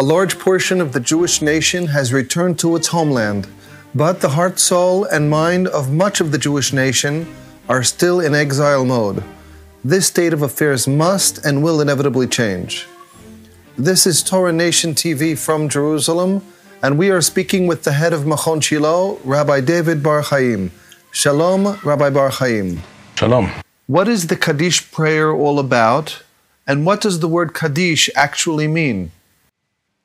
A large portion of the Jewish nation has returned to its homeland, but the heart, soul, and mind of much of the Jewish nation are still in exile mode. This state of affairs must and will inevitably change. This is Torah Nation TV from Jerusalem, and we are speaking with the head of Machon Shilo, Rabbi David Bar Chaim. Shalom, Rabbi Bar Chaim. Shalom. What is the Kaddish prayer all about, and what does the word Kaddish actually mean?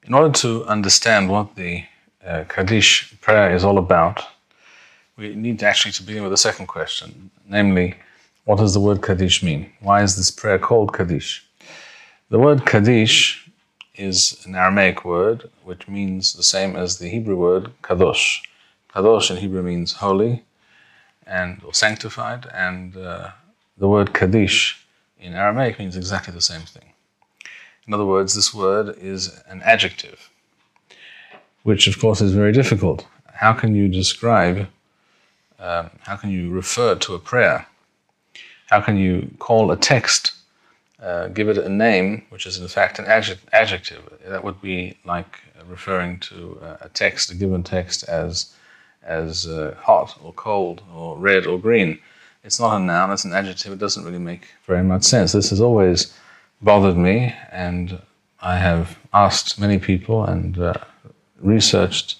In order to understand what the uh, Kaddish prayer is all about, we need actually to begin with the second question, namely, what does the word Kaddish mean? Why is this prayer called Kaddish? The word Kaddish is an Aramaic word which means the same as the Hebrew word Kadosh. Kadosh in Hebrew means holy and or sanctified, and uh, the word Kaddish in Aramaic means exactly the same thing. In other words, this word is an adjective, which of course is very difficult. How can you describe, um, how can you refer to a prayer? How can you call a text, uh, give it a name, which is in fact an adjective? That would be like referring to a text, a given text, as, as uh, hot or cold or red or green. It's not a noun, it's an adjective. It doesn't really make very much sense. This is always bothered me, and I have asked many people and uh, researched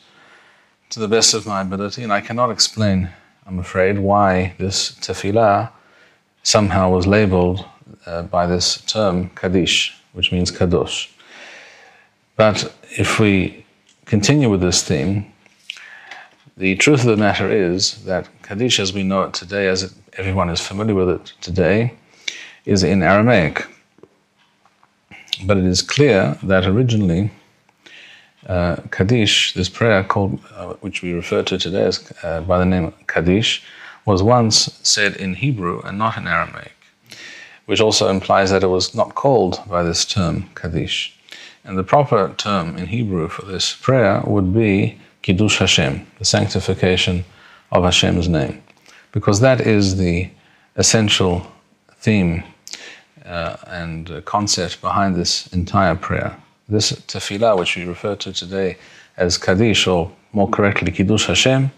to the best of my ability, and I cannot explain, I'm afraid, why this tefillah somehow was labeled uh, by this term Kaddish, which means Kadosh. But if we continue with this theme, the truth of the matter is that Kaddish, as we know it today, as everyone is familiar with it today, is in Aramaic. But it is clear that originally uh, Kaddish, this prayer called, uh, which we refer to today as uh, by the name Kaddish, was once said in Hebrew and not in Aramaic, which also implies that it was not called by this term Kaddish. And the proper term in Hebrew for this prayer would be Kiddush Hashem, the sanctification of Hashem's name, because that is the essential theme uh, and concept behind this entire prayer. This tefillah, which we refer to today as Kaddish, or more correctly, Kiddush Hashem,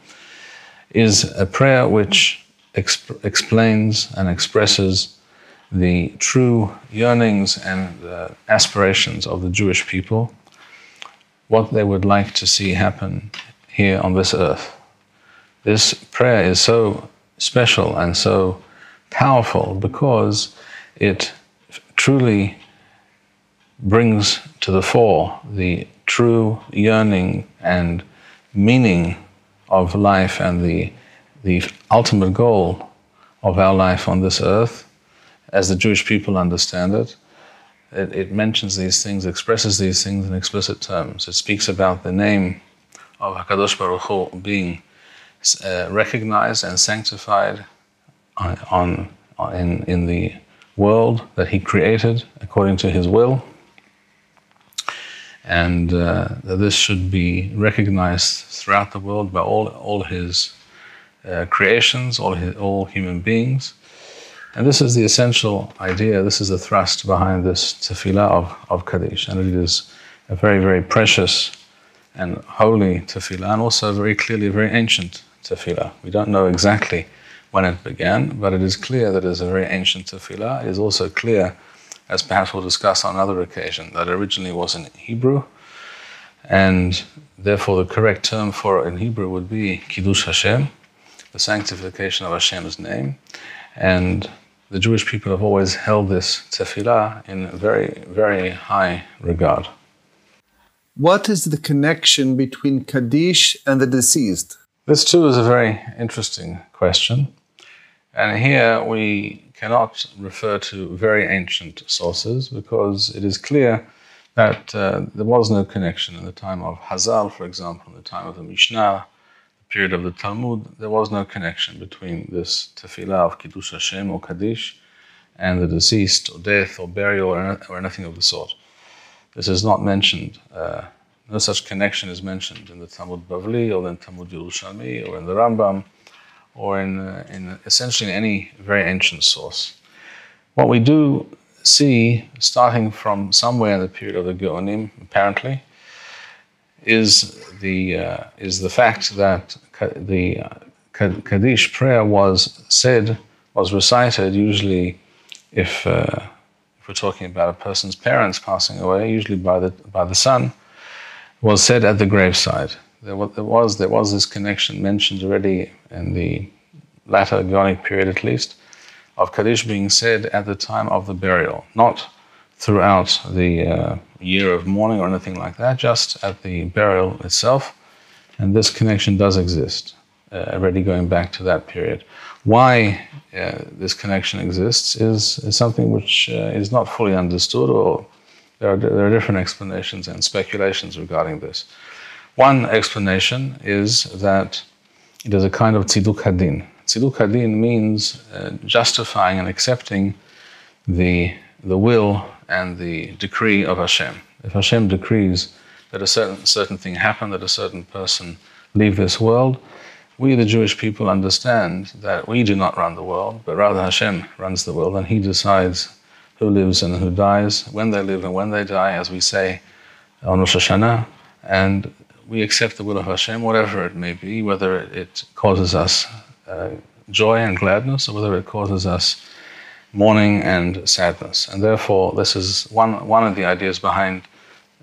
is a prayer which exp- explains and expresses the true yearnings and uh, aspirations of the Jewish people what they would like to see happen here on this earth. This prayer is so special and so powerful because it truly brings to the fore the true yearning and meaning of life and the, the ultimate goal of our life on this earth, as the Jewish people understand it. It, it, mentions these things, expresses these things in explicit terms. It speaks about the name of Hakadosh Baruch Hu being uh, recognized and sanctified on, on, in, in the world that He created according to His will, and uh, that this should be recognized throughout the world by all all His uh, creations, all his, all human beings. And this is the essential idea, this is the thrust behind this tefillah of, of Kaddish. And it is a very, very precious and holy tefillah, and also very clearly a very ancient tefillah. We don't know exactly when it began, but it is clear that it is a very ancient tefillah. It is also clear, as perhaps we'll discuss on another occasion, that originally was in Hebrew, and therefore the correct term for it in Hebrew would be Kiddush Hashem, the sanctification of Hashem's name. And the Jewish people have always held this tefillah in very, very high regard. What is the connection between Kaddish and the deceased? This too is a very interesting question. And here we cannot refer to very ancient sources because it is clear that uh, there was no connection in the time of Hazal, for example, in the time of the Mishnah, the period of the Talmud, there was no connection between this tefillah of Kiddush Hashem or Kaddish and the deceased or death or burial or, anything of the sort. This is not mentioned. Uh, no such connection is mentioned in the Talmud Bavli or in the Talmud Yerushalmi or in the Rambam or in, uh, in essentially in any very ancient source. What we do see, starting from somewhere in the period of the Geonim, apparently, is the, uh, is the fact that the uh, Kaddish prayer was said, was recited usually if, uh, if we're talking about a person's parents passing away, usually by the, by the son, was said at the graveside. There was, there was, there was this connection mentioned already in the latter Gaonic period at least, of Kaddish being said at the time of the burial, not throughout the uh, year of mourning or anything like that, just at the burial itself. And this connection does exist, uh, already going back to that period. Why uh, this connection exists is, is something which uh, is not fully understood, or there are, there are different explanations and speculations regarding this. One explanation is that it is a kind of tziduk hadin. Tziduk hadin means uh, justifying and accepting the, the will and the decree of Hashem. If Hashem decrees that a certain, certain thing happen, that a certain person leave this world, we, the Jewish people, understand that we do not run the world, but rather Hashem runs the world, and He decides who lives and who dies, when they live and when they die, as we say on Rosh Hashanah. And we accept the will of Hashem, whatever it may be, whether it causes us uh, joy and gladness, or whether it causes us mourning and sadness. And therefore, this is one, one of the ideas behind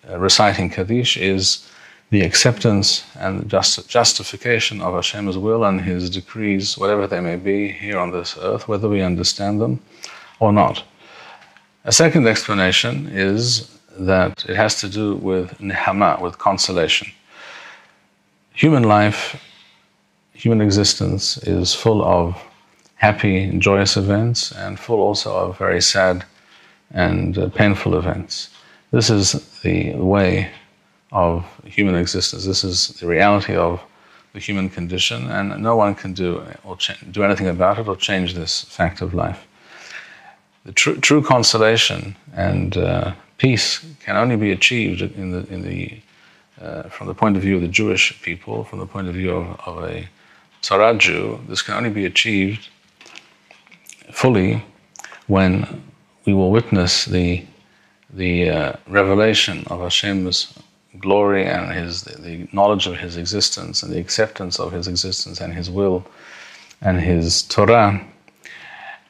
uh, reciting Kaddish is the acceptance and just, justification of Hashem's will and His decrees, whatever they may be here on this earth, whether we understand them or not. A second explanation is that it has to do with nehama, with consolation. Human life, human existence is full of happy, joyous events and full also of very sad and uh, painful events. This is the way of human existence. This is the reality of the human condition, and no one can do or do anything about it or change this fact of life. The tr- true consolation and uh, peace can only be achieved in the, in the, uh, from the point of view of the Jewish people, from the point of view of, of a Torah Jew. This can only be achieved fully when we will witness the, the uh, revelation of Hashem's glory and his, the knowledge of His existence and the acceptance of His existence and His will and His Torah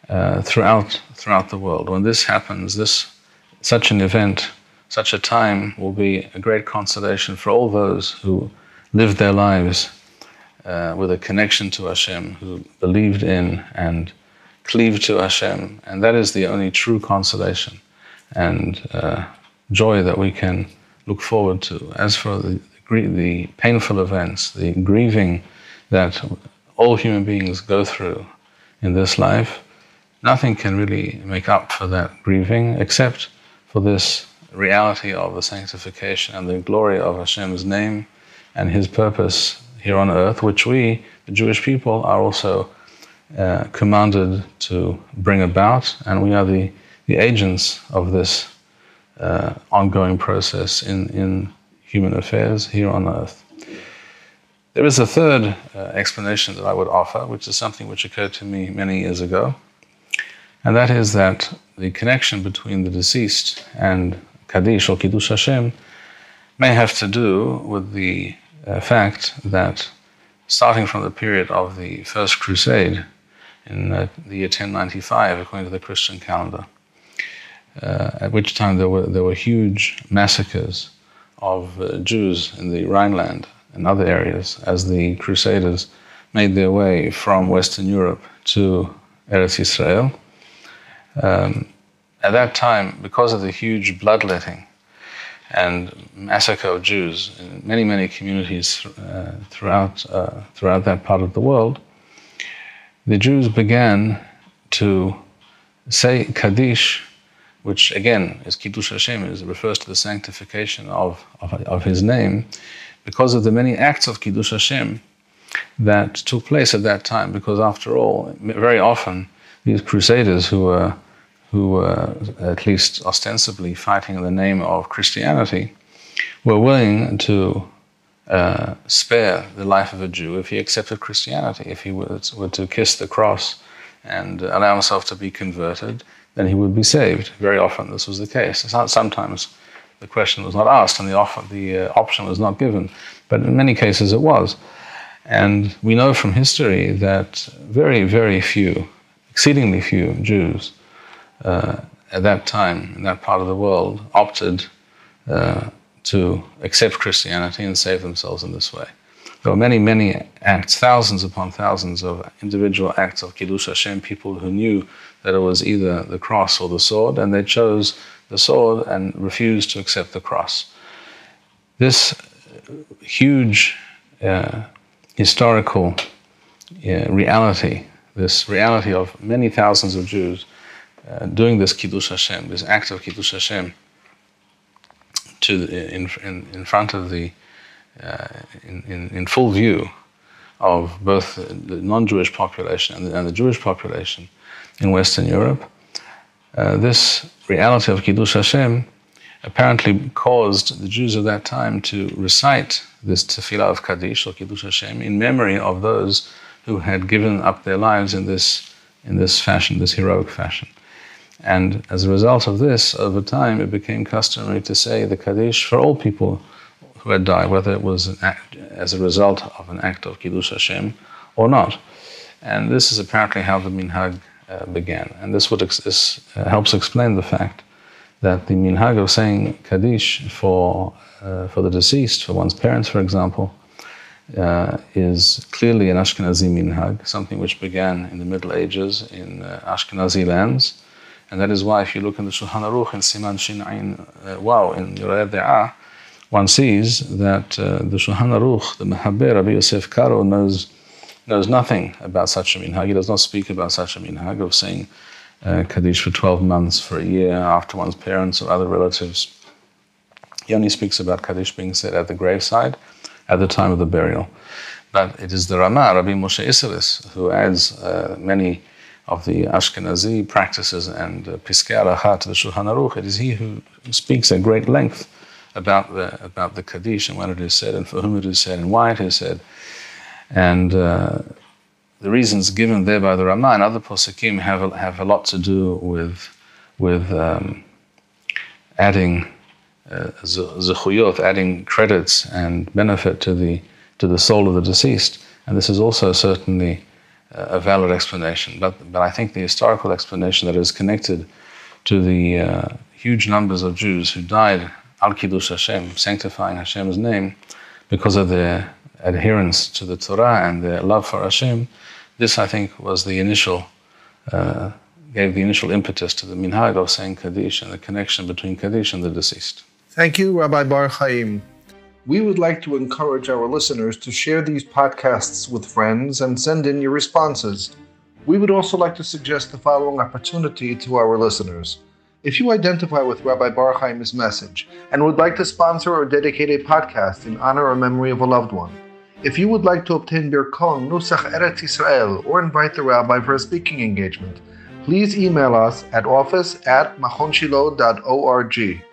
uh, throughout, throughout the world. When this happens, this, such an event, such a time will be a great consolation for all those who lived their lives uh, with a connection to Hashem, who believed in and cleaved to Hashem, and that is the only true consolation and uh, joy that we can look forward to. As for the, the painful events, the grieving that all human beings go through in this life, nothing can really make up for that grieving except for this reality of the sanctification and the glory of Hashem's name and His purpose here on earth, which we, the Jewish people, are also uh, commanded to bring about, and we are the, the agents of this uh, ongoing process in, in human affairs here on earth. There is a third uh, explanation that I would offer, which is something which occurred to me many years ago, and that is that the connection between the deceased and Kaddish or Kiddush Hashem may have to do with the uh, fact that starting from the period of the First Crusade, in uh, the year 1095, according to the Christian calendar, uh, at which time there were, there were huge massacres of uh, Jews in the Rhineland and other areas as the Crusaders made their way from Western Europe to Eretz Israel. Um, at that time, because of the huge bloodletting and massacre of Jews in many, many communities uh, throughout, uh, throughout that part of the world, the Jews began to say Kaddish, which again is Kiddush Hashem, it refers to the sanctification of, of, of, His name, because of the many acts of Kiddush Hashem that took place at that time. Because after all, very often these crusaders who were, who were at least ostensibly fighting in the name of Christianity were willing to uh, spare the life of a Jew if he accepted Christianity. If he were to, were to kiss the cross and allow himself to be converted, then he would be saved. Very often this was the case. Sometimes the question was not asked and the, offer, the uh, option was not given. But in many cases it was. And we know from history that very, very few, exceedingly few Jews uh, at that time, in that part of the world, opted uh, to accept Christianity and save themselves in this way. There were many, many acts, thousands upon thousands of individual acts of Kiddush Hashem, people who knew that it was either the cross or the sword, and they chose the sword and refused to accept the cross. This huge uh, historical uh, reality, this reality of many thousands of Jews uh, doing this Kiddush Hashem, this act of Kiddush Hashem, to the, in, in, in front of the, uh, in, in, in full view of both the non-Jewish population and the, and the Jewish population in Western Europe. Uh, this reality of Kiddush Hashem apparently caused the Jews of that time to recite this tefillah of Kaddish or Kiddush Hashem in memory of those who had given up their lives in this, in this fashion, this heroic fashion. And as a result of this, over time, it became customary to say the Kaddish for all people who had died, whether it was act, as a result of an act of Kiddush Hashem or not. And this is apparently how the minhag uh, began. And this, would ex- this uh, helps explain the fact that the minhag of saying Kaddish for, uh, for the deceased, for one's parents, for example, uh, is clearly an Ashkenazi minhag, something which began in the Middle Ages in uh, Ashkenazi lands and that is why if you look in the Shulchan Aruch in Siman Shin Ayin uh, Vav in Yoreh De'ah, one sees that uh, the Shulchan Aruch, the Mehaber, Rabbi Yosef Karo, knows, knows nothing about such a minhag. He does not speak about such a minhag of saying uh, Kaddish for 12 months, for a year, after one's parents or other relatives. He only speaks about Kaddish being said at the graveside at the time of the burial. But it is the Rama, Rabbi Moshe Isserles, who adds uh, many of the Ashkenazi practices and uh, Piskei Halacha to the Shulchan Aruch, it is he who speaks at great length about the, about the Kaddish and when it is said and for whom it is said and why it is said. And uh, the reasons given there by the Rama and other Poskim have, a, have a lot to do with, with um, adding uh, adding credits and benefit to the, to the soul of the deceased. And this is also certainly a valid explanation. But, but I think the historical explanation that is connected to the uh, huge numbers of Jews who died al Kiddush Hashem, sanctifying Hashem's name, because of their adherence to the Torah and their love for Hashem, this I think was the initial, uh, gave the initial impetus to the minhag of saying Kaddish and the connection between Kaddish and the deceased. Thank you, Rabbi Bar Chaim. We would like to encourage our listeners to share these podcasts with friends and send in your responses. We would also like to suggest the following opportunity to our listeners. If you identify with Rabbi Bar Chaim's message and would like to sponsor or dedicate a podcast in honor or memory of a loved one, if you would like to obtain Birkon Nusach Eretz Israel or invite the rabbi for a speaking engagement, please email us at office at machonshilo.org.